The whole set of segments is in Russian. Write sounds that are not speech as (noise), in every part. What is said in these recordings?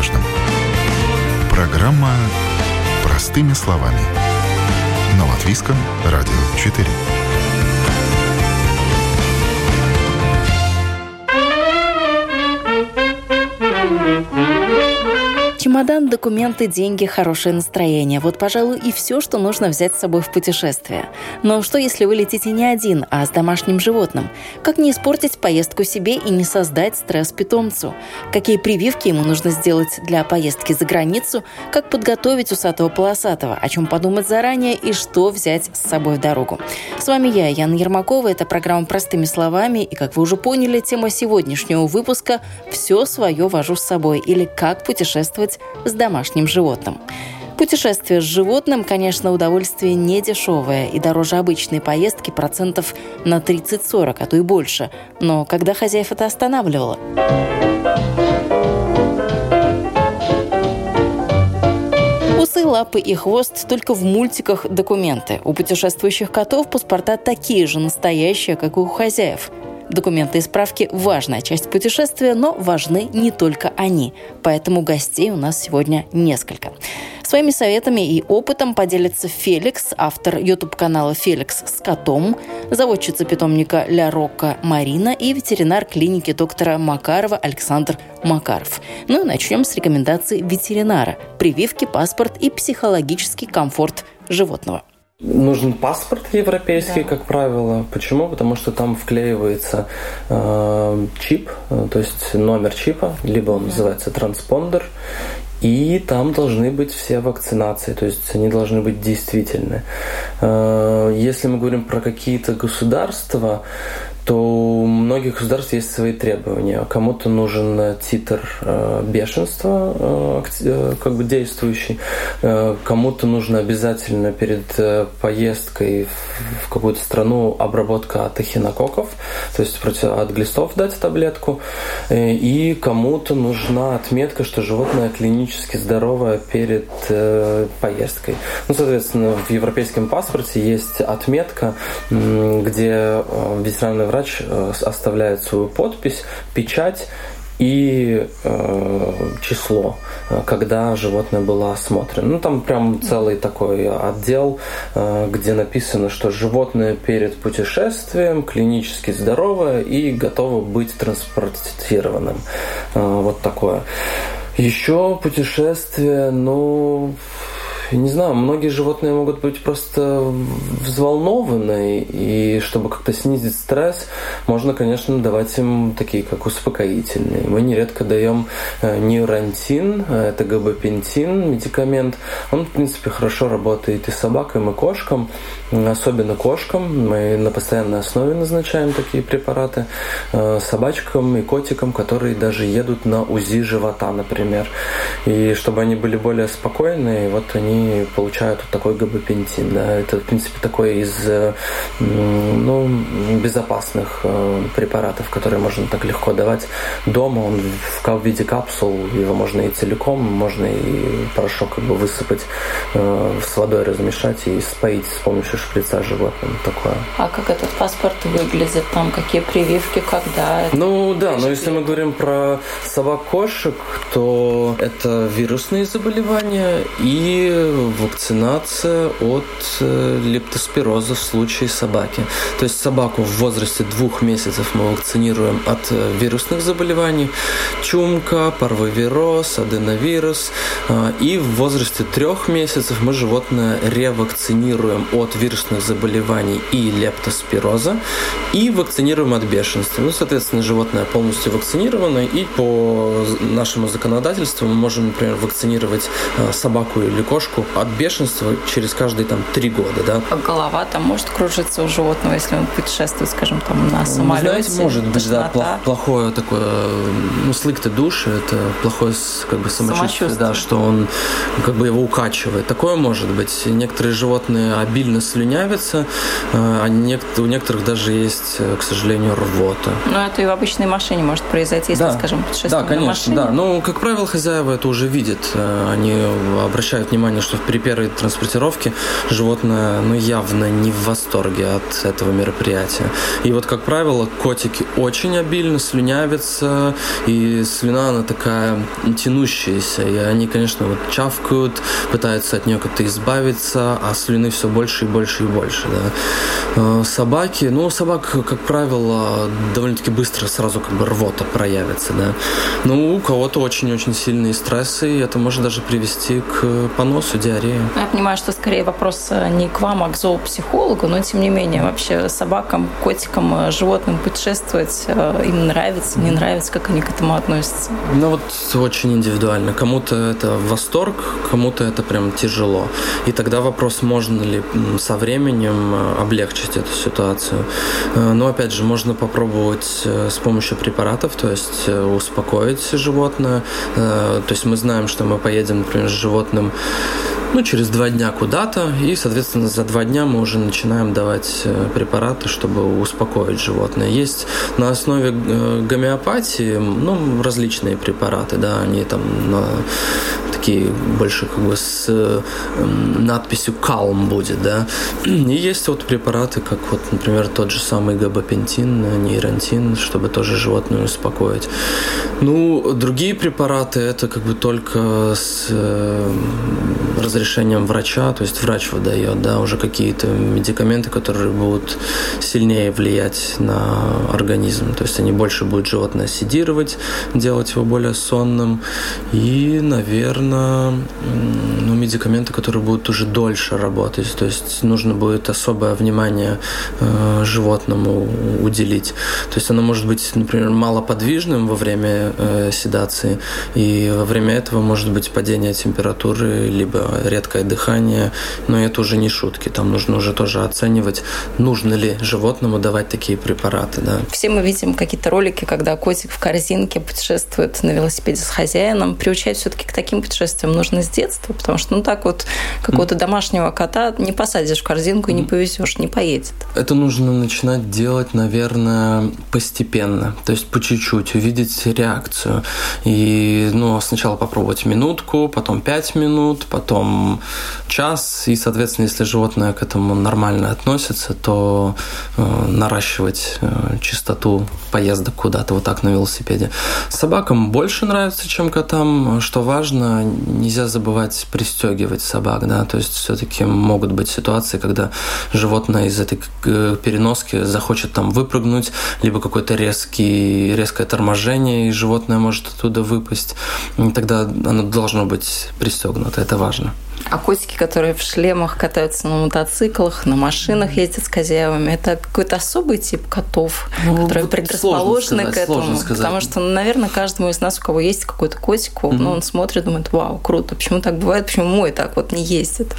важном. Программа «Простыми словами» на Латвийском радио 4. Чемодан, документы, деньги, хорошее настроение. Вот, пожалуй, и все, что нужно взять с собой в путешествие. Но что, если вы летите не один, а с домашним животным? Как не испортить поездку себе и не создать стресс питомцу? Какие прививки ему нужно сделать для поездки за границу? Как подготовить усатого полосатого? О чем подумать заранее и что взять с собой в дорогу? С вами я, Яна Ермакова. Это программа «Простыми словами». И, как вы уже поняли, тема сегодняшнего выпуска «Все свое вожу с собой» или «Как путешествовать делать с домашним животным. Путешествие с животным, конечно, удовольствие не дешевое и дороже обычной поездки процентов на 30-40, а то и больше. Но когда хозяев это останавливало? Усы, лапы и хвост только в мультиках документы. У путешествующих котов паспорта такие же настоящие, как и у хозяев. Документы и справки – важная часть путешествия, но важны не только они. Поэтому гостей у нас сегодня несколько. Своими советами и опытом поделится Феликс, автор YouTube-канала «Феликс с котом», заводчица питомника «Ля Рокко» Марина и ветеринар клиники доктора Макарова Александр Макаров. Ну и начнем с рекомендаций ветеринара – прививки, паспорт и психологический комфорт животного. Нужен паспорт европейский, да. как правило. Почему? Потому что там вклеивается э, чип, э, то есть номер чипа, либо он да. называется транспондер, и там должны быть все вакцинации, то есть они должны быть действительны. Э, если мы говорим про какие-то государства, то у многих государств есть свои требования. Кому-то нужен титр э, бешенства, э, э, как бы действующий, кому-то нужно обязательно перед поездкой в какую-то страну обработка от эхинококков, то есть против, от глистов дать таблетку, и кому-то нужна отметка, что животное клинически здоровое перед поездкой. Ну, соответственно, в европейском паспорте есть отметка, где ветеринарный врач э, оставляет свою подпись, печать и э, число, э, когда животное было осмотрено. Ну, там прям целый такой отдел, э, где написано, что животное перед путешествием клинически здоровое и готово быть транспортированным. Э, вот такое. Еще путешествие, ну, не знаю, многие животные могут быть просто взволнованы, и чтобы как-то снизить стресс, можно, конечно, давать им такие, как успокоительные. Мы нередко даем э, нейрантин, э, это габапентин, медикамент. Он, в принципе, хорошо работает и собакам, и кошкам, особенно кошкам. Мы на постоянной основе назначаем такие препараты э, собачкам и котикам, которые даже едут на УЗИ живота, например. И чтобы они были более спокойные, вот они получают вот такой габапентин. Да. Это, в принципе, такой из э, ну, безопасных э, препаратов, которые можно так легко давать дома. Он в виде капсул, его можно и целиком, можно и порошок как бы высыпать э, с водой, размешать и споить с помощью шприца животным. Такое. А как этот паспорт выглядит? Там какие прививки, когда? Ну да, но если мы говорим про собак-кошек, то это вирусные заболевания и вакцинация от э, лептоспироза в случае собаки. То есть собаку в возрасте двух месяцев мы вакцинируем от э, вирусных заболеваний, чумка, парвовироз, аденовирус. Э, и в возрасте трех месяцев мы животное ревакцинируем от вирусных заболеваний и лептоспироза и вакцинируем от бешенства. Ну, соответственно, животное полностью вакцинировано, и по нашему законодательству мы можем, например, вакцинировать собаку или кошку клетку от бешенства через каждые там три года, да. А голова там может кружиться у животного, если он путешествует, скажем, там на самолете. Ну, знаете, может быть, да, плохое такое, ну, слык-то души, это плохое как бы самочувствие, самочувствие, да, что он как бы его укачивает. Такое может быть. Некоторые животные обильно слюнявятся, а у некоторых даже есть, к сожалению, рвота. Но это и в обычной машине может произойти, если, да. скажем, путешествие Да, конечно, да. Ну, как правило, хозяева это уже видят. Они обращают внимание, что при первой транспортировке животное ну, явно не в восторге от этого мероприятия. И вот, как правило, котики очень обильно слюнявятся, и слюна, она такая тянущаяся, и они, конечно, вот чавкают, пытаются от нее как-то избавиться, а слюны все больше и больше и больше, да. Э, собаки, ну, собак, как правило, довольно-таки быстро сразу как бы рвота проявится, да. Ну, у кого-то очень-очень сильные стрессы, и это может даже привести к поносу, диарее. Я понимаю, что скорее вопрос э, не к вам, а к зоопсихологу, но тем не менее, вообще собакам, котикам, э, животным путешествовать им нравится, не нравится, как они к этому относятся? Ну вот очень индивидуально. Кому-то это восторг, кому-то это прям тяжело. И тогда вопрос, можно ли со временем облегчить эту ситуацию. Но опять же, можно попробовать с помощью препаратов, то есть успокоить животное. То есть мы знаем, что мы поедем, например, с животным ну, через два дня куда-то, и, соответственно, за два дня мы уже начинаем давать э, препараты, чтобы успокоить животное. Есть на основе э, гомеопатии, ну, различные препараты, да, они там на такие больше как бы с э, надписью «calm» будет, да. И есть вот препараты, как вот, например, тот же самый габапентин, нейрантин, чтобы тоже животное успокоить. Ну, другие препараты это как бы только с э, разрешением врача, то есть врач выдает, да, уже какие-то медикаменты, которые будут сильнее влиять на организм, то есть они больше будут животное седировать, делать его более сонным, и, наверное, ну, медикаменты, которые будут уже дольше работать, то есть нужно будет особое внимание э, животному уделить, то есть оно может быть, например, малоподвижным во время э, седации, и во время этого может быть падение температуры, либо редкое дыхание, но это уже не шутки. Там нужно уже тоже оценивать, нужно ли животному давать такие препараты. Да. Все мы видим какие-то ролики, когда котик в корзинке путешествует на велосипеде с хозяином. Приучать все-таки к таким путешествиям нужно с детства, потому что ну так вот какого-то домашнего кота не посадишь в корзинку и не повезешь, не поедет. Это нужно начинать делать, наверное, постепенно, то есть по чуть-чуть, увидеть реакцию. И ну, сначала попробовать минутку, потом пять минут, потом час, и, соответственно, если животное к этому нормально относится, то э, наращивать э, частоту поездок куда-то вот так на велосипеде. Собакам больше нравится, чем котам. Что важно, нельзя забывать пристегивать собак, да, то есть все-таки могут быть ситуации, когда животное из этой э, переноски захочет там выпрыгнуть, либо какое-то резкий, резкое торможение, и животное может оттуда выпасть. И тогда оно должно быть пристегнуто, это важно. А котики, которые в шлемах катаются на мотоциклах, на машинах ездят с хозяевами, это какой-то особый тип котов, ну, которые предрасположены сказать, к этому. Потому что, наверное, каждому из нас, у кого есть какой-то котик, mm-hmm. ну, он смотрит, думает, вау, круто, почему так бывает, почему мой так вот не ездит.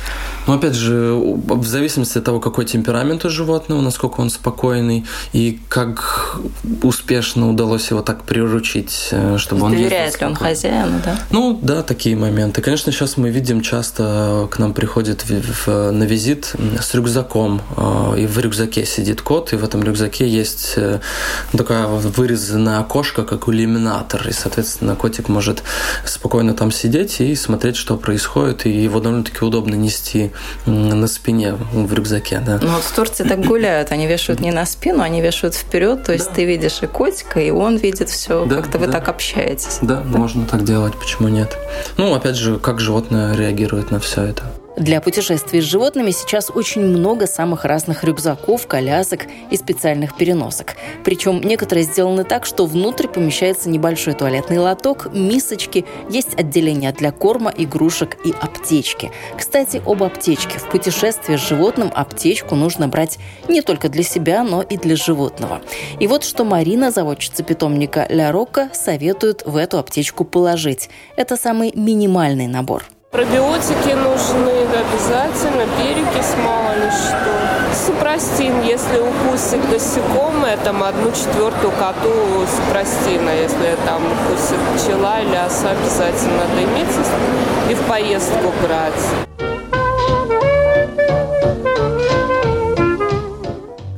Ну, опять же, в зависимости от того, какой темперамент у животного, насколько он спокойный, и как успешно удалось его так приручить, э, чтобы он Доверяет ли он хозяину, да? Ну, да, такие моменты. Конечно, сейчас мы видим часто к нам приходит в, в, на визит с рюкзаком, а, и в рюкзаке сидит кот, и в этом рюкзаке есть э, такая вырезанная окошко, как иллюминатор, и, соответственно, котик может спокойно там сидеть и смотреть, что происходит, и его довольно-таки удобно нести на спине в рюкзаке, да. Ну вот в Турции так гуляют, они вешают не на спину, они вешают вперед, то есть да. ты видишь и котика, и он видит все, да, как-то да. вы так общаетесь. Да, да, можно так делать, почему нет? Ну, опять же, как животное реагирует на все это. Для путешествий с животными сейчас очень много самых разных рюкзаков, колясок и специальных переносок. Причем некоторые сделаны так, что внутрь помещается небольшой туалетный лоток, мисочки, есть отделение для корма, игрушек и аптечки. Кстати, об аптечке. В путешествии с животным аптечку нужно брать не только для себя, но и для животного. И вот что Марина, заводчица питомника Ля Рока, советует в эту аптечку положить. Это самый минимальный набор. Пробиотики нужны обязательно, перекись мало ли что. Супрастин, если укусит насекомое, там одну четвертую коту супрастина, если там укусит пчела или оса, обязательно надо иметь и в поездку брать.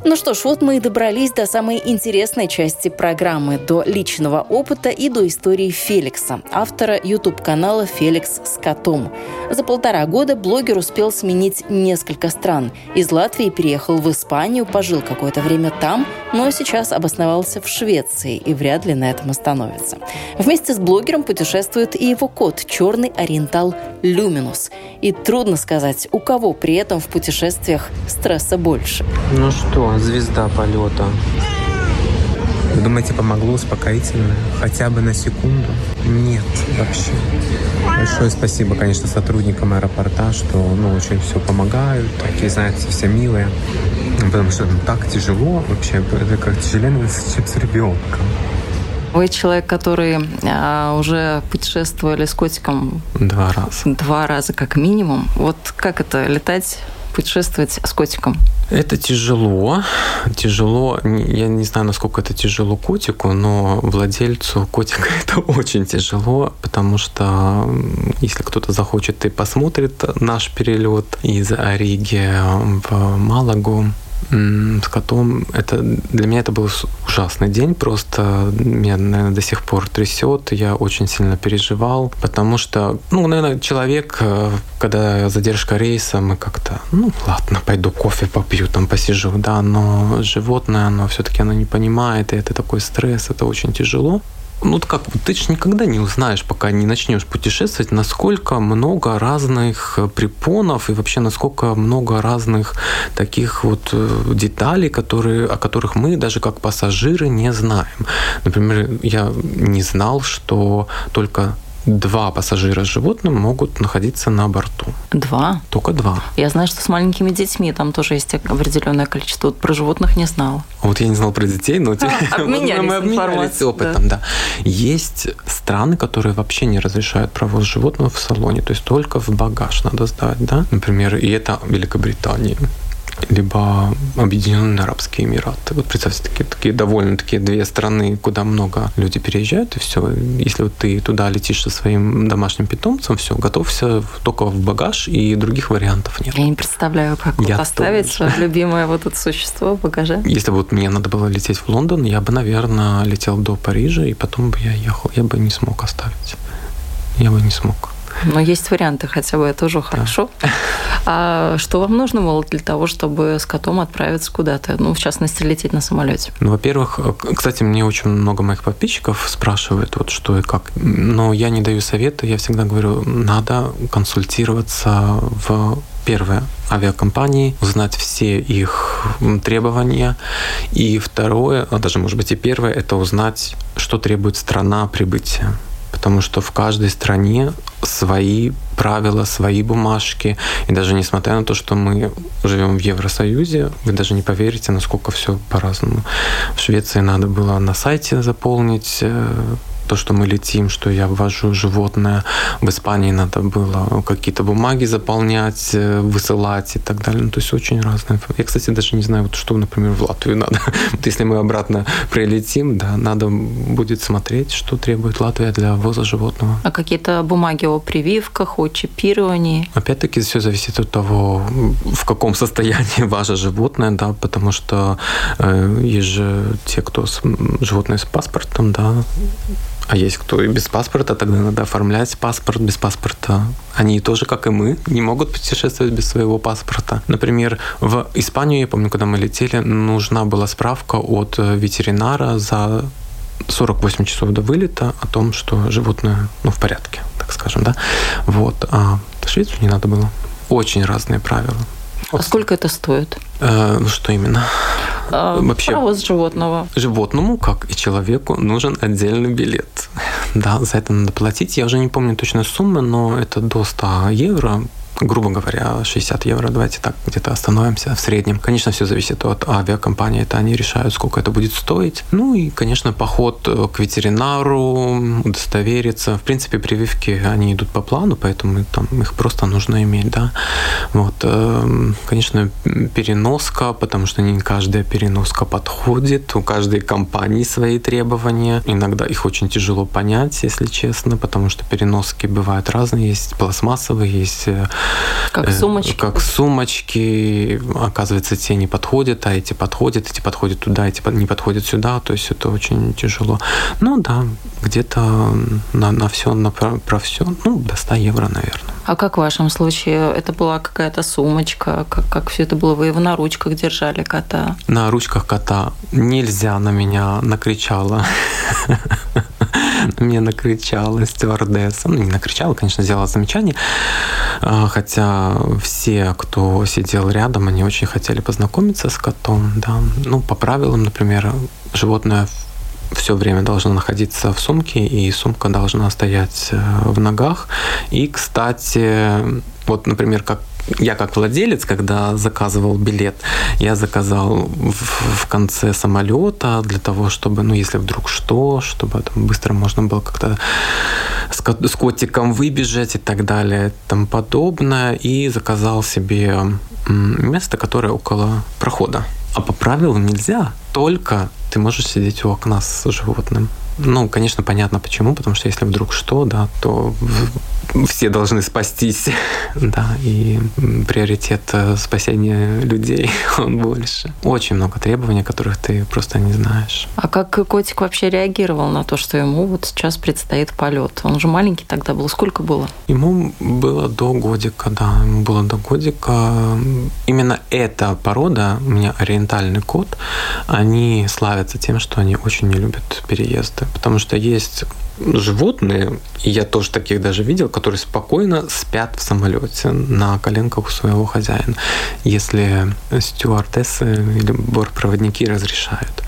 Ну что ж, вот мы и добрались до самой интересной части программы, до личного опыта и до истории Феликса, автора YouTube-канала «Феликс с котом». За полтора года блогер успел сменить несколько стран. Из Латвии переехал в Испанию, пожил какое-то время там, но сейчас обосновался в Швеции и вряд ли на этом остановится. Вместе с блогером путешествует и его кот, черный ориентал Люминус. И трудно сказать, у кого при этом в путешествиях стресса больше. Ну что, звезда полета. Вы думаете, помогло успокоительное? Хотя бы на секунду? Нет, вообще. Большое спасибо, конечно, сотрудникам аэропорта, что ну, очень все помогают. Такие, знаете, все милые. Потому что ну, так тяжело вообще. Это как тяжелее, чем с ребенком. Вы человек, который а, уже путешествовали с котиком два раза. Два раза как минимум. Вот как это летать путешествовать с котиком? Это тяжело. Тяжело. Я не знаю, насколько это тяжело котику, но владельцу котика (laughs) это очень тяжело, потому что если кто-то захочет и посмотрит наш перелет из Ориги в Малагу, с котом. Это, для меня это был ужасный день, просто меня, наверное, до сих пор трясет. Я очень сильно переживал, потому что, ну, наверное, человек, э, когда задержка рейса, мы как-то, ну, ладно, пойду кофе попью, там посижу, да, но животное, оно все-таки оно не понимает, и это такой стресс, это очень тяжело ну как, ты же никогда не узнаешь, пока не начнешь путешествовать, насколько много разных э, препонов и вообще насколько много разных таких вот э, деталей, которые, о которых мы даже как пассажиры не знаем. Например, я не знал, что только два пассажира с животным могут находиться на борту. Два? Только два. Я знаю, что с маленькими детьми там тоже есть определенное количество. Вот про животных не знал. Вот я не знал про детей, но а, (laughs) обменялись мы обменялись опытом. Да. да. Есть страны, которые вообще не разрешают провоз животного в салоне, то есть только в багаж надо сдать, да? Например, и это Великобритания либо Объединенные Арабские Эмираты. Вот представьте, такие, такие довольно-таки две страны, куда много люди переезжают, и все. Если вот ты туда летишь со своим домашним питомцем, все, готовься только в багаж, и других вариантов нет. Я не представляю, как я поставить тоже. свое любимое вот это существо в багаже. Если бы вот мне надо было лететь в Лондон, я бы, наверное, летел до Парижа, и потом бы я ехал. Я бы не смог оставить. Я бы не смог. Но есть варианты, хотя бы это уже хорошо. А что вам нужно было для того, чтобы с котом отправиться куда-то? Ну, в частности, лететь на самолете? Ну, во-первых, кстати, мне очень много моих подписчиков спрашивают, вот что и как. Но я не даю советы, я всегда говорю, надо консультироваться в первое авиакомпании, узнать все их требования. И второе, а даже, может быть, и первое, это узнать, что требует страна прибытия потому что в каждой стране свои правила, свои бумажки. И даже несмотря на то, что мы живем в Евросоюзе, вы даже не поверите, насколько все по-разному. В Швеции надо было на сайте заполнить э, то, что мы летим, что я ввожу животное. В Испании надо было какие-то бумаги заполнять, э, высылать и так далее. Ну, то есть очень разные. Я, кстати, даже не знаю, вот что, например, в Латвию надо. (laughs) вот если мы обратно прилетим, да, надо будет смотреть, что требует Латвия для ввоза животного. А какие-то бумаги о прививках, о чипировании? Опять-таки все зависит от того, в каком состоянии (laughs) ваше животное, да, потому что э, есть же те, кто с, животные с паспортом, да, а есть кто и без паспорта, тогда надо оформлять паспорт без паспорта. Они тоже, как и мы, не могут путешествовать без своего паспорта. Например, в Испанию, я помню, когда мы летели, нужна была справка от э, ветеринара за 48 часов до вылета о том, что животное ну, в порядке, так скажем, да. Вот. А в Швецию не надо было. Очень разные правила. А сколько это стоит? Э, ну, что именно? А, Вообще, провоз животного. Животному, как и человеку, нужен отдельный билет. (laughs) Да, за это надо платить. Я уже не помню точно суммы, но это до 100 евро грубо говоря, 60 евро, давайте так где-то остановимся в среднем. Конечно, все зависит от авиакомпании, это они решают, сколько это будет стоить. Ну и, конечно, поход э, к ветеринару, удостовериться. В принципе, прививки, они идут по плану, поэтому там их просто нужно иметь, да. Вот, эм, конечно, переноска, потому что не каждая переноска подходит, у каждой компании свои требования. Иногда их очень тяжело понять, если честно, потому что переноски бывают разные, есть пластмассовые, есть э, Как сумочки. Как сумочки. Оказывается, те не подходят, а эти подходят, эти подходят туда, эти не подходят сюда. То есть это очень тяжело. Ну да, где-то на, на все, на, про, про все, ну, до 100 евро, наверное. А как в вашем случае? Это была какая-то сумочка? Как, как все это было? Вы его на ручках держали кота? На ручках кота нельзя на меня накричала. (laughs) Мне накричала стюардесса. Ну, не накричала, конечно, сделала замечание. А, хотя все, кто сидел рядом, они очень хотели познакомиться с котом. Да. Ну, по правилам, например, животное все время должна находиться в сумке, и сумка должна стоять э, в ногах. И, кстати, вот, например, как я как владелец, когда заказывал билет, я заказал в, в конце самолета для того, чтобы, ну, если вдруг что, чтобы там быстро можно было как-то с, с котиком выбежать и так далее и тому подобное. И заказал себе место, которое около прохода. А по правилам нельзя. Только ты можешь сидеть у окна с животным. Ну, конечно, понятно почему, потому что если вдруг что, да, то все должны спастись, (laughs) да, и приоритет э, спасения людей, (laughs) он больше. Очень много требований, которых ты просто не знаешь. А как котик вообще реагировал на то, что ему вот сейчас предстоит полет? Он же маленький тогда был. Сколько было? Ему было до годика, да, ему было до годика. Именно эта порода, у меня ориентальный кот, они славятся тем, что они очень не любят переезды, потому что есть животные, и я тоже таких даже видел, которые спокойно спят в самолете на коленках у своего хозяина, если стюардессы или бортпроводники разрешают.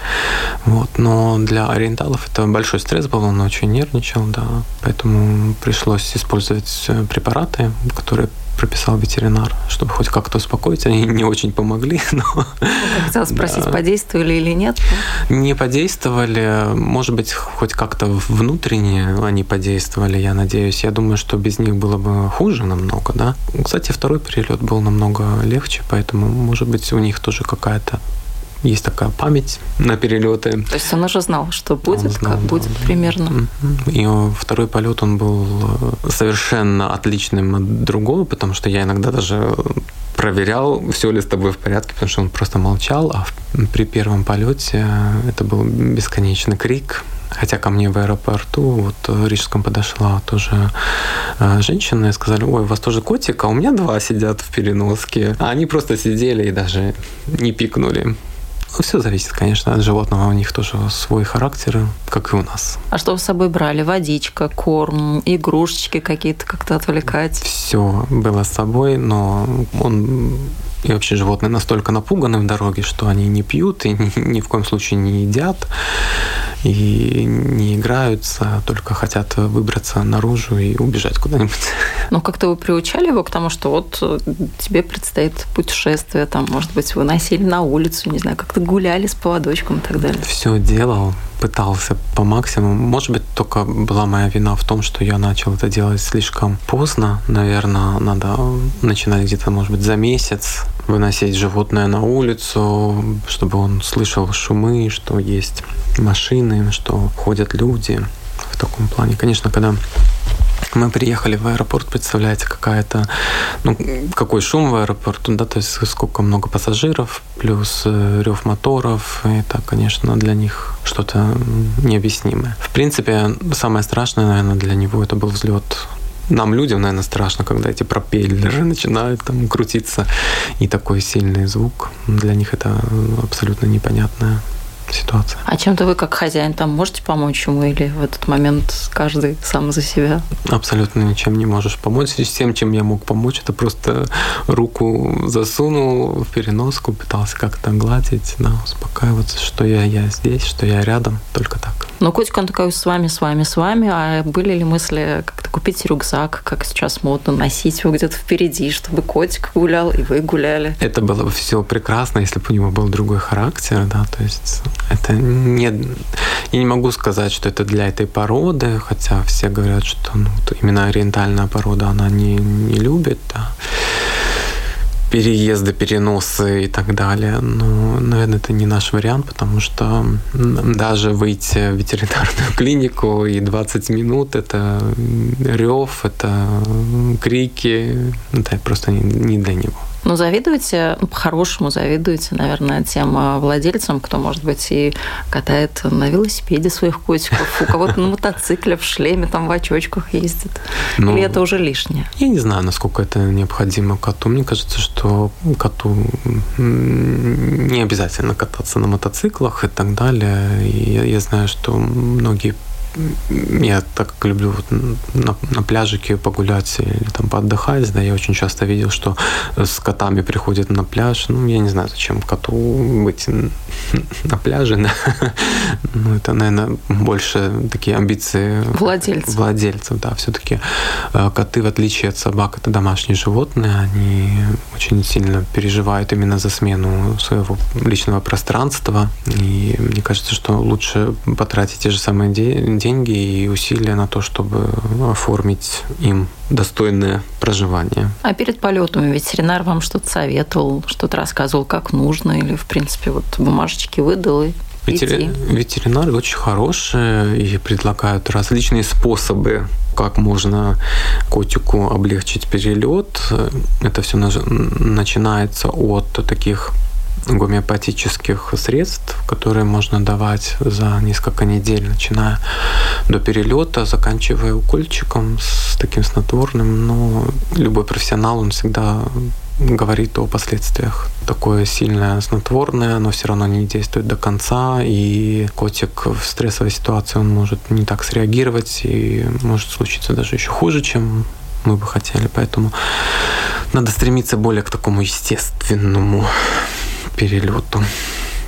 Вот. Но для ориенталов это большой стресс был, он очень нервничал, да, поэтому пришлось использовать препараты, которые прописал ветеринар, чтобы хоть как-то успокоить. Они не очень помогли, (laughs) но... Хотела спросить, да. подействовали или нет? Не подействовали. Может быть, хоть как-то внутренне они подействовали, я надеюсь. Я думаю, что без них было бы хуже намного, да. Кстати, второй перелет был намного легче, поэтому, может быть, у них тоже какая-то есть такая память на перелеты. То есть он уже знал, что будет, знал, как да, будет да. примерно. И второй полет он был э, совершенно отличным от другого, потому что я иногда даже проверял, все ли с тобой в порядке, потому что он просто молчал, а при первом полете это был бесконечный крик, Хотя ко мне в аэропорту, вот в Рижском подошла тоже э, женщина и сказали, ой, у вас тоже котик, а у меня два сидят в переноске. А они просто сидели и даже не пикнули. Ну, все зависит, конечно, от животного. У них тоже свой характер, как и у нас. А что вы с собой брали? Водичка, корм, игрушечки какие-то как-то отвлекать? Все было с собой, но он и вообще животные настолько напуганы в дороге, что они не пьют и (laughs) ни, ни в коем случае не едят и не играются, только хотят выбраться наружу и убежать куда-нибудь. (laughs) Ну, как-то вы приучали его к тому, что вот э, тебе предстоит путешествие, там, может быть, вы носили на улицу, не знаю, как-то гуляли с поводочком и так далее? Все делал, пытался по максимуму. Может быть, только была моя вина в том, что я начал это делать слишком поздно. Наверное, надо начинать где-то, может быть, за месяц выносить животное на улицу, чтобы он слышал шумы, что есть машины, что ходят люди в таком плане. Конечно, когда мы приехали в аэропорт, представляете, какая-то, ну, какой шум в аэропорту, да, то есть сколько много пассажиров, плюс э, рев моторов, это, конечно, для них что-то необъяснимое. В принципе, самое страшное, наверное, для него это был взлет нам, людям, наверное, страшно, когда эти пропеллеры начинают там крутиться, и такой сильный звук. Для них это абсолютно непонятное ситуация. А чем-то вы как хозяин там можете помочь ему или в этот момент каждый сам за себя? Абсолютно ничем не можешь помочь. Всем, чем я мог помочь, это просто руку засунул в переноску, пытался как-то гладить, да, успокаиваться, что я, я здесь, что я рядом, только так. Но котик, он такой с вами, с вами, с вами. А были ли мысли как-то купить рюкзак, как сейчас модно, носить его где-то впереди, чтобы котик гулял, и вы гуляли? Это было бы все прекрасно, если бы у него был другой характер, да, то есть это не... Я не могу сказать, что это для этой породы, хотя все говорят, что ну, именно ориентальная порода она не, не любит, да переезды, переносы и так далее. Но, наверное, это не наш вариант, потому что даже выйти в ветеринарную (laughs) клинику и 20 минут это рев, это крики, это просто не для него. Ну, завидуете, ну, по-хорошему завидуете, наверное, тем а, владельцам, кто, может быть, и катает на велосипеде своих котиков, у кого-то на мотоцикле, в шлеме, там в очочках ездит. Ну, Или это уже лишнее? Я не знаю, насколько это необходимо коту. Мне кажется, что коту не обязательно кататься на мотоциклах и так далее. И я, я знаю, что многие я так люблю вот на, на пляжике погулять или там поотдыхать, да, я очень часто видел, что с котами приходят на пляж. Ну, я не знаю, зачем коту быть (laughs) на пляже. Да. (laughs) Ну, это, наверное, больше такие амбиции владельцев. Владельцев, да. Все-таки э, коты, в отличие от собак, это домашние животные. Они очень сильно переживают именно за смену своего личного пространства. И мне кажется, что лучше потратить те же самые деньги деньги и усилия на то, чтобы оформить им достойное проживание. А перед полетом ветеринар вам что-то советовал, что-то рассказывал, как нужно, или, в принципе, вот бумажечки выдал и Ветери... Ветеринары очень хорошие и предлагают различные способы, как можно котику облегчить перелет. Это все начинается от таких гомеопатических средств, которые можно давать за несколько недель, начиная до перелета, заканчивая укольчиком с таким снотворным. Но любой профессионал, он всегда говорит о последствиях. Такое сильное снотворное, но все равно не действует до конца, и котик в стрессовой ситуации он может не так среагировать, и может случиться даже еще хуже, чем мы бы хотели. Поэтому надо стремиться более к такому естественному перелету.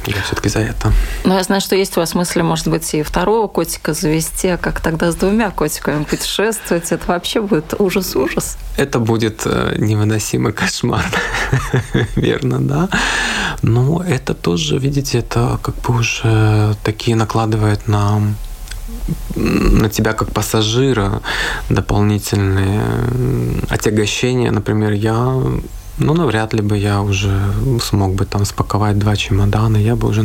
Я все-таки за это. Ну, я знаю, что есть у вас мысли, может быть, и второго котика завести, а как тогда с двумя котиками путешествовать? Это вообще будет ужас-ужас. Это будет э, невыносимый кошмар. (laughs) Верно, да. Но это тоже, видите, это как бы уже такие накладывает на на тебя как пассажира дополнительные отягощения. Например, я ну, навряд ли бы я уже смог бы там спаковать два чемодана. Я бы уже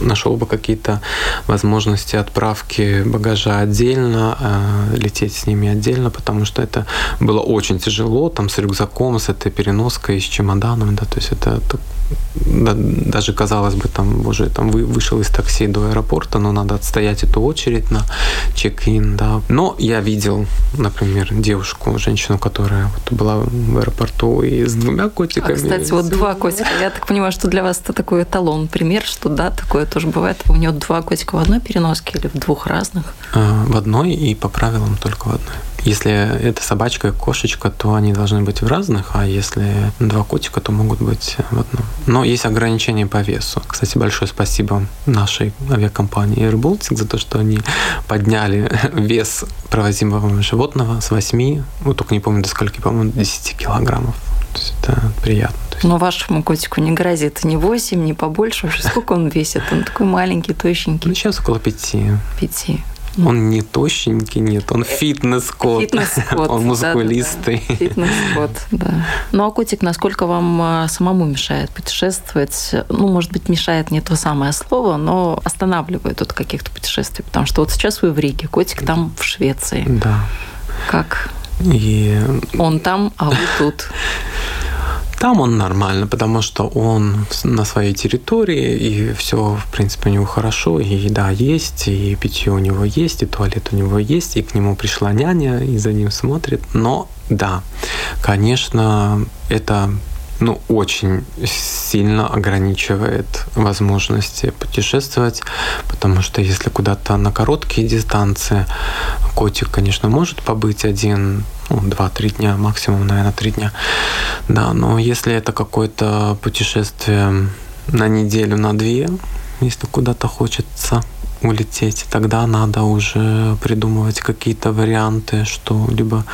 нашел бы какие-то возможности отправки багажа отдельно, э, лететь с ними отдельно, потому что это было очень тяжело, там с рюкзаком, с этой переноской, с чемоданом, да, то есть это да, даже казалось бы, там уже там вы, вышел из такси до аэропорта, но надо отстоять эту очередь на чек-ин, да. Но я видел, например, девушку, женщину, которая вот была в аэропорту и с двумя котиками. А, кстати, вот два котика. Я так понимаю, что для вас это такой эталон, пример, что да, такое тоже бывает. У нее два котика в одной переноске или в двух разных? А, в одной и по правилам только в одной. Если это собачка и кошечка, то они должны быть в разных, а если два котика, то могут быть в одном. Но есть ограничения по весу. Кстати, большое спасибо нашей авиакомпании Air Baltic за то, что они (laughs) подняли (laughs) вес провозимого животного с 8, ну только не помню до скольки, по-моему, 10 килограммов. То есть это приятно. Но вашему котику не грозит ни 8, ни побольше. Сколько он весит? Он такой маленький, тощенький. Ну, сейчас около 5. 5. Он не тощенький, нет, он фитнес-кот. Фитнес-кот. Он мускулистый. Да, да, да. Фитнес-кот, да. Ну а котик, насколько вам а, самому мешает путешествовать? Ну, может быть, мешает не то самое слово, но останавливает от каких-то путешествий. Потому что вот сейчас вы в Риге, котик там в Швеции. Да. Как? И... Он там, а вы тут. Там он нормально, потому что он на своей территории, и все, в принципе, у него хорошо, и еда есть, и питье у него есть, и туалет у него есть, и к нему пришла няня, и за ним смотрит. Но да, конечно, это ну, очень сильно ограничивает возможности путешествовать, потому что если куда-то на короткие дистанции, котик, конечно, может побыть один, ну, 2-3 дня, максимум, наверное, 3 дня. Да, но если это какое-то путешествие на неделю, на две, если куда-то хочется улететь, тогда надо уже придумывать какие-то варианты, что либо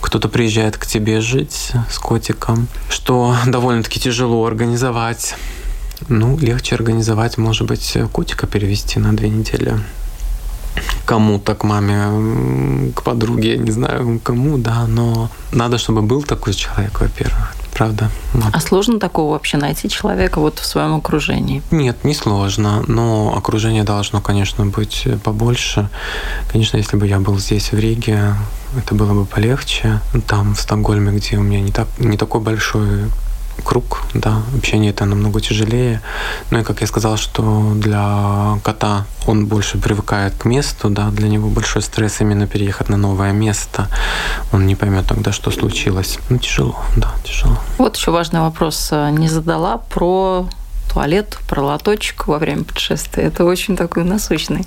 кто-то приезжает к тебе жить с котиком, что довольно-таки тяжело организовать. Ну, легче организовать, может быть, котика перевести на две недели кому-то, к маме, к подруге, я не знаю кому, да, но надо, чтобы был такой человек, во-первых, правда. А сложно такого вообще найти человека вот в своем окружении? Нет, не сложно, но окружение должно, конечно, быть побольше. Конечно, если бы я был здесь, в Риге, это было бы полегче. Там, в Стокгольме, где у меня не, так, не такой большой круг, да, общение это намного тяжелее. Ну и как я сказал, что для кота он больше привыкает к месту, да, для него большой стресс именно переехать на новое место. Он не поймет тогда, что случилось. Ну, тяжело, да, тяжело. Вот еще важный вопрос не задала про туалет, про лоточек во время путешествия. Это очень такой насущный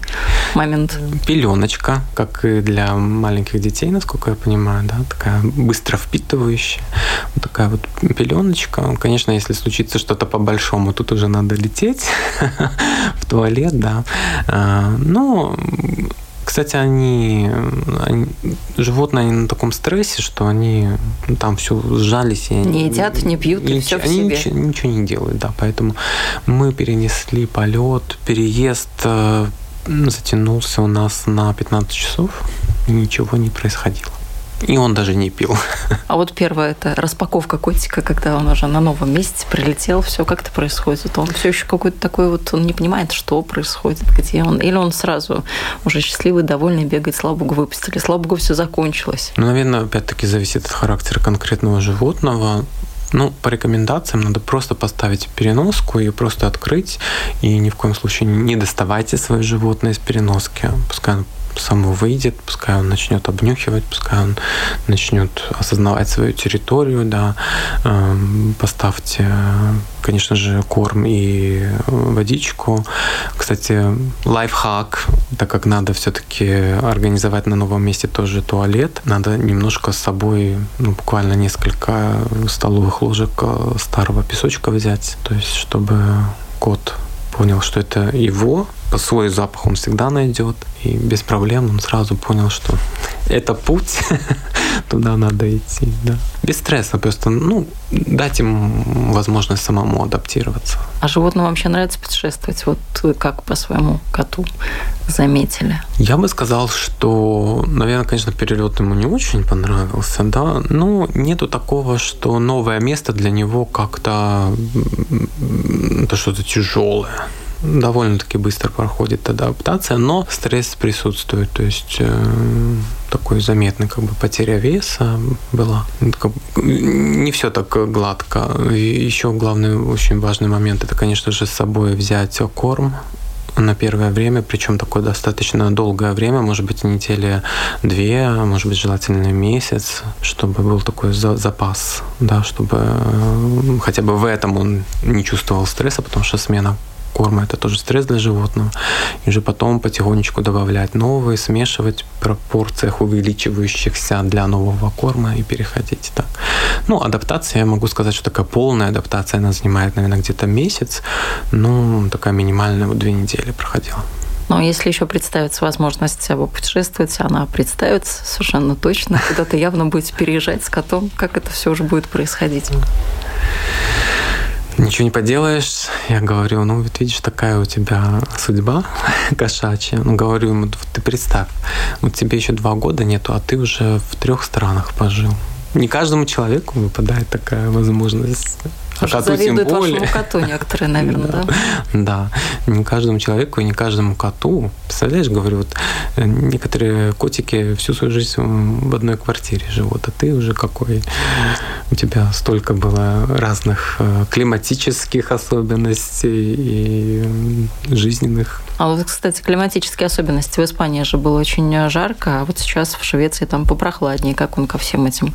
момент. Пеленочка, как и для маленьких детей, насколько я понимаю, да, такая быстро впитывающая. Вот такая вот пеленочка. Конечно, если случится что-то по-большому, тут уже надо лететь (laughs) в туалет, да. А, но кстати, они, они животные они на таком стрессе, что они ну, там все сжались. И не едят, не пьют, и, и все они в себе. Ничего, ничего не делают, да. Поэтому мы перенесли полет, переезд э, затянулся у нас на 15 часов, и ничего не происходило. И он даже не пил. А вот первая это распаковка котика, когда он уже на новом месте прилетел, все как это происходит. Он все еще какой-то такой вот, он не понимает, что происходит, где он. Или он сразу уже счастливый, довольный, бегает, слава богу, выпустили. Слава богу, все закончилось. Ну, наверное, опять-таки зависит от характера конкретного животного. Ну, по рекомендациям надо просто поставить переноску и просто открыть. И ни в коем случае не доставайте свое животное из переноски. Пускай само выйдет, пускай он начнет обнюхивать, пускай он начнет осознавать свою территорию, да, эм, поставьте, конечно же, корм и водичку. Кстати, лайфхак, так как надо все-таки организовать на новом месте тоже туалет, надо немножко с собой, ну, буквально несколько столовых ложек э, старого песочка взять, то есть чтобы кот понял, что это его, по свой запах он всегда найдет, и без проблем он сразу понял, что это путь, (laughs) туда надо идти, да. Без стресса, просто, ну, дать им возможность самому адаптироваться. А животным вообще нравится путешествовать? Вот как по своему коту заметили? Я бы сказал, что, наверное, конечно, перелет ему не очень понравился, да, но нету такого, что новое место для него как-то это что-то тяжелое довольно-таки быстро проходит адаптация, но стресс присутствует, то есть э, такой заметный как бы потеря веса была. Не все так гладко. Еще главный очень важный момент это, конечно же, с собой взять корм на первое время, причем такое достаточно долгое время, может быть, недели две, а может быть, желательно месяц, чтобы был такой запас, да, чтобы э, хотя бы в этом он не чувствовал стресса, потому что смена корма. Это тоже стресс для животного. И уже потом потихонечку добавлять новые, смешивать в пропорциях увеличивающихся для нового корма и переходить так. Ну, адаптация, я могу сказать, что такая полная адаптация, она занимает, наверное, где-то месяц. Ну, такая минимальная, вот две недели проходила. Но если еще представится возможность путешествовать, она представится совершенно точно. Куда-то явно будете переезжать с котом. Как это все уже будет происходить? Ничего не поделаешь. Я говорю, ну вот видишь, такая у тебя судьба (laughs) кошачья. Ну, говорю ему, ты представь, вот тебе еще два года нету, а ты уже в трех странах пожил. Не каждому человеку выпадает такая возможность а коту тем более. вашему коту некоторые, наверное, да? Да, не каждому человеку и не каждому коту. Представляешь, говорю, вот э, некоторые котики всю свою жизнь в одной квартире живут, а ты уже какой? У тебя столько было разных э, климатических особенностей и жизненных. А вот, кстати, климатические особенности. В Испании же было очень жарко, а вот сейчас в Швеции там попрохладнее. Как он ко всем этим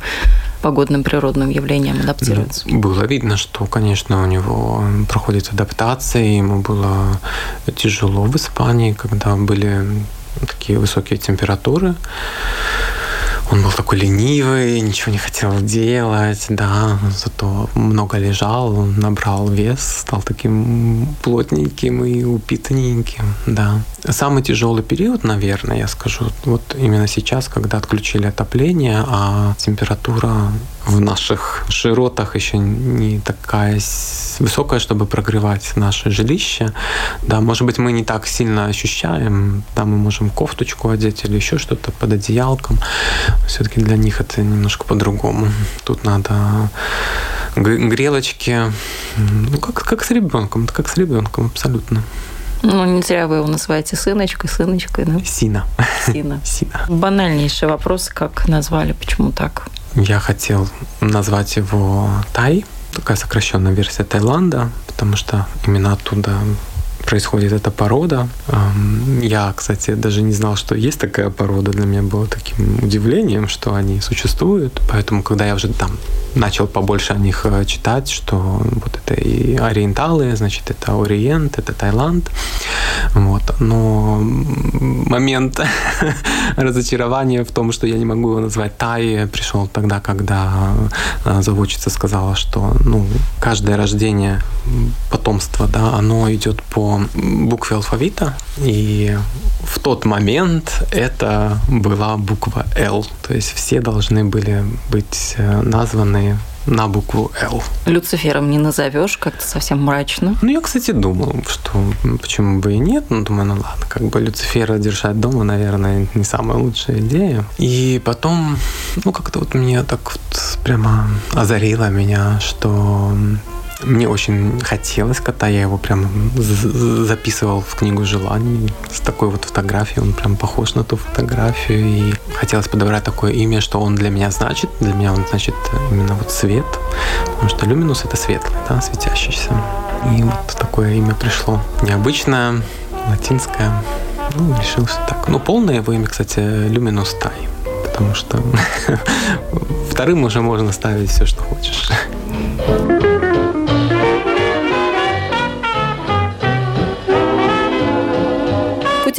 погодным природным явлениям адаптируется? Было видно, что, конечно, у него проходит адаптация, ему было тяжело в Испании, когда были такие высокие температуры. Он был такой ленивый, ничего не хотел делать, да, зато много лежал, набрал вес, стал таким плотненьким и упитанненьким, да. Самый тяжелый период, наверное, я скажу, вот именно сейчас, когда отключили отопление, а температура в наших широтах еще не такая высокая, чтобы прогревать наше жилище. Да, может быть, мы не так сильно ощущаем, да, мы можем кофточку одеть или еще что-то под одеялком. Все-таки для них это немножко по-другому. Тут надо Грелочки, ну, как, как с ребенком, как с ребенком, абсолютно. Ну, не зря вы его называете сыночкой, сыночкой, да? Сина. Сина. (laughs) Сина. Банальнейший вопрос, как назвали, почему так? Я хотел назвать его Тай, такая сокращенная версия Таиланда, потому что именно оттуда происходит эта порода. Я, кстати, даже не знал, что есть такая порода. Для меня было таким удивлением, что они существуют. Поэтому, когда я уже там начал побольше о них э, читать, что вот это и ориенталы, значит, это Ориент, это Таиланд. Вот. Но момент (laughs) разочарования в том, что я не могу его назвать Тай, пришел тогда, когда э, заводчица сказала, что ну, каждое рождение потомства, да, оно идет по букве алфавита, и в тот момент это была буква Л, то есть все должны были быть э, названы на букву «Л». Люцифером не назовешь, как-то совсем мрачно. Ну, я, кстати, думал, что почему бы и нет. Ну, думаю, ну ладно, как бы Люцифера держать дома, наверное, не самая лучшая идея. И потом, ну, как-то вот мне так вот прямо озарило меня, что мне очень хотелось кота, я его прям записывал в книгу желаний с такой вот фотографией, он прям похож на ту фотографию, и хотелось подобрать такое имя, что он для меня значит, для меня он значит именно вот свет, потому что люминус это светлый, да, светящийся. И вот такое имя пришло необычное, латинское, ну, решил, что так. Ну, полное его имя, кстати, Люминус Тай, потому что (laughs) вторым уже можно ставить все, что хочешь.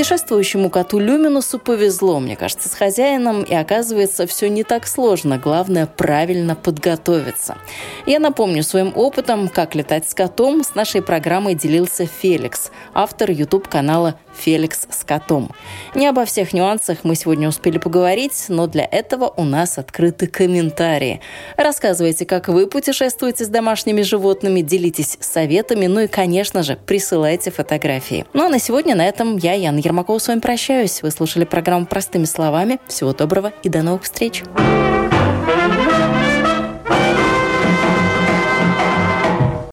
Путешествующему коту Люминусу повезло, мне кажется, с хозяином, и оказывается, все не так сложно. Главное, правильно подготовиться. Я напомню своим опытом, как летать с котом, с нашей программой делился Феликс, автор YouTube-канала Феликс с котом. Не обо всех нюансах мы сегодня успели поговорить, но для этого у нас открыты комментарии. Рассказывайте, как вы путешествуете с домашними животными, делитесь советами, ну и, конечно же, присылайте фотографии. Ну а на сегодня на этом я, Яна Ермакова, с вами прощаюсь. Вы слушали программу «Простыми словами». Всего доброго и до новых встреч! Thank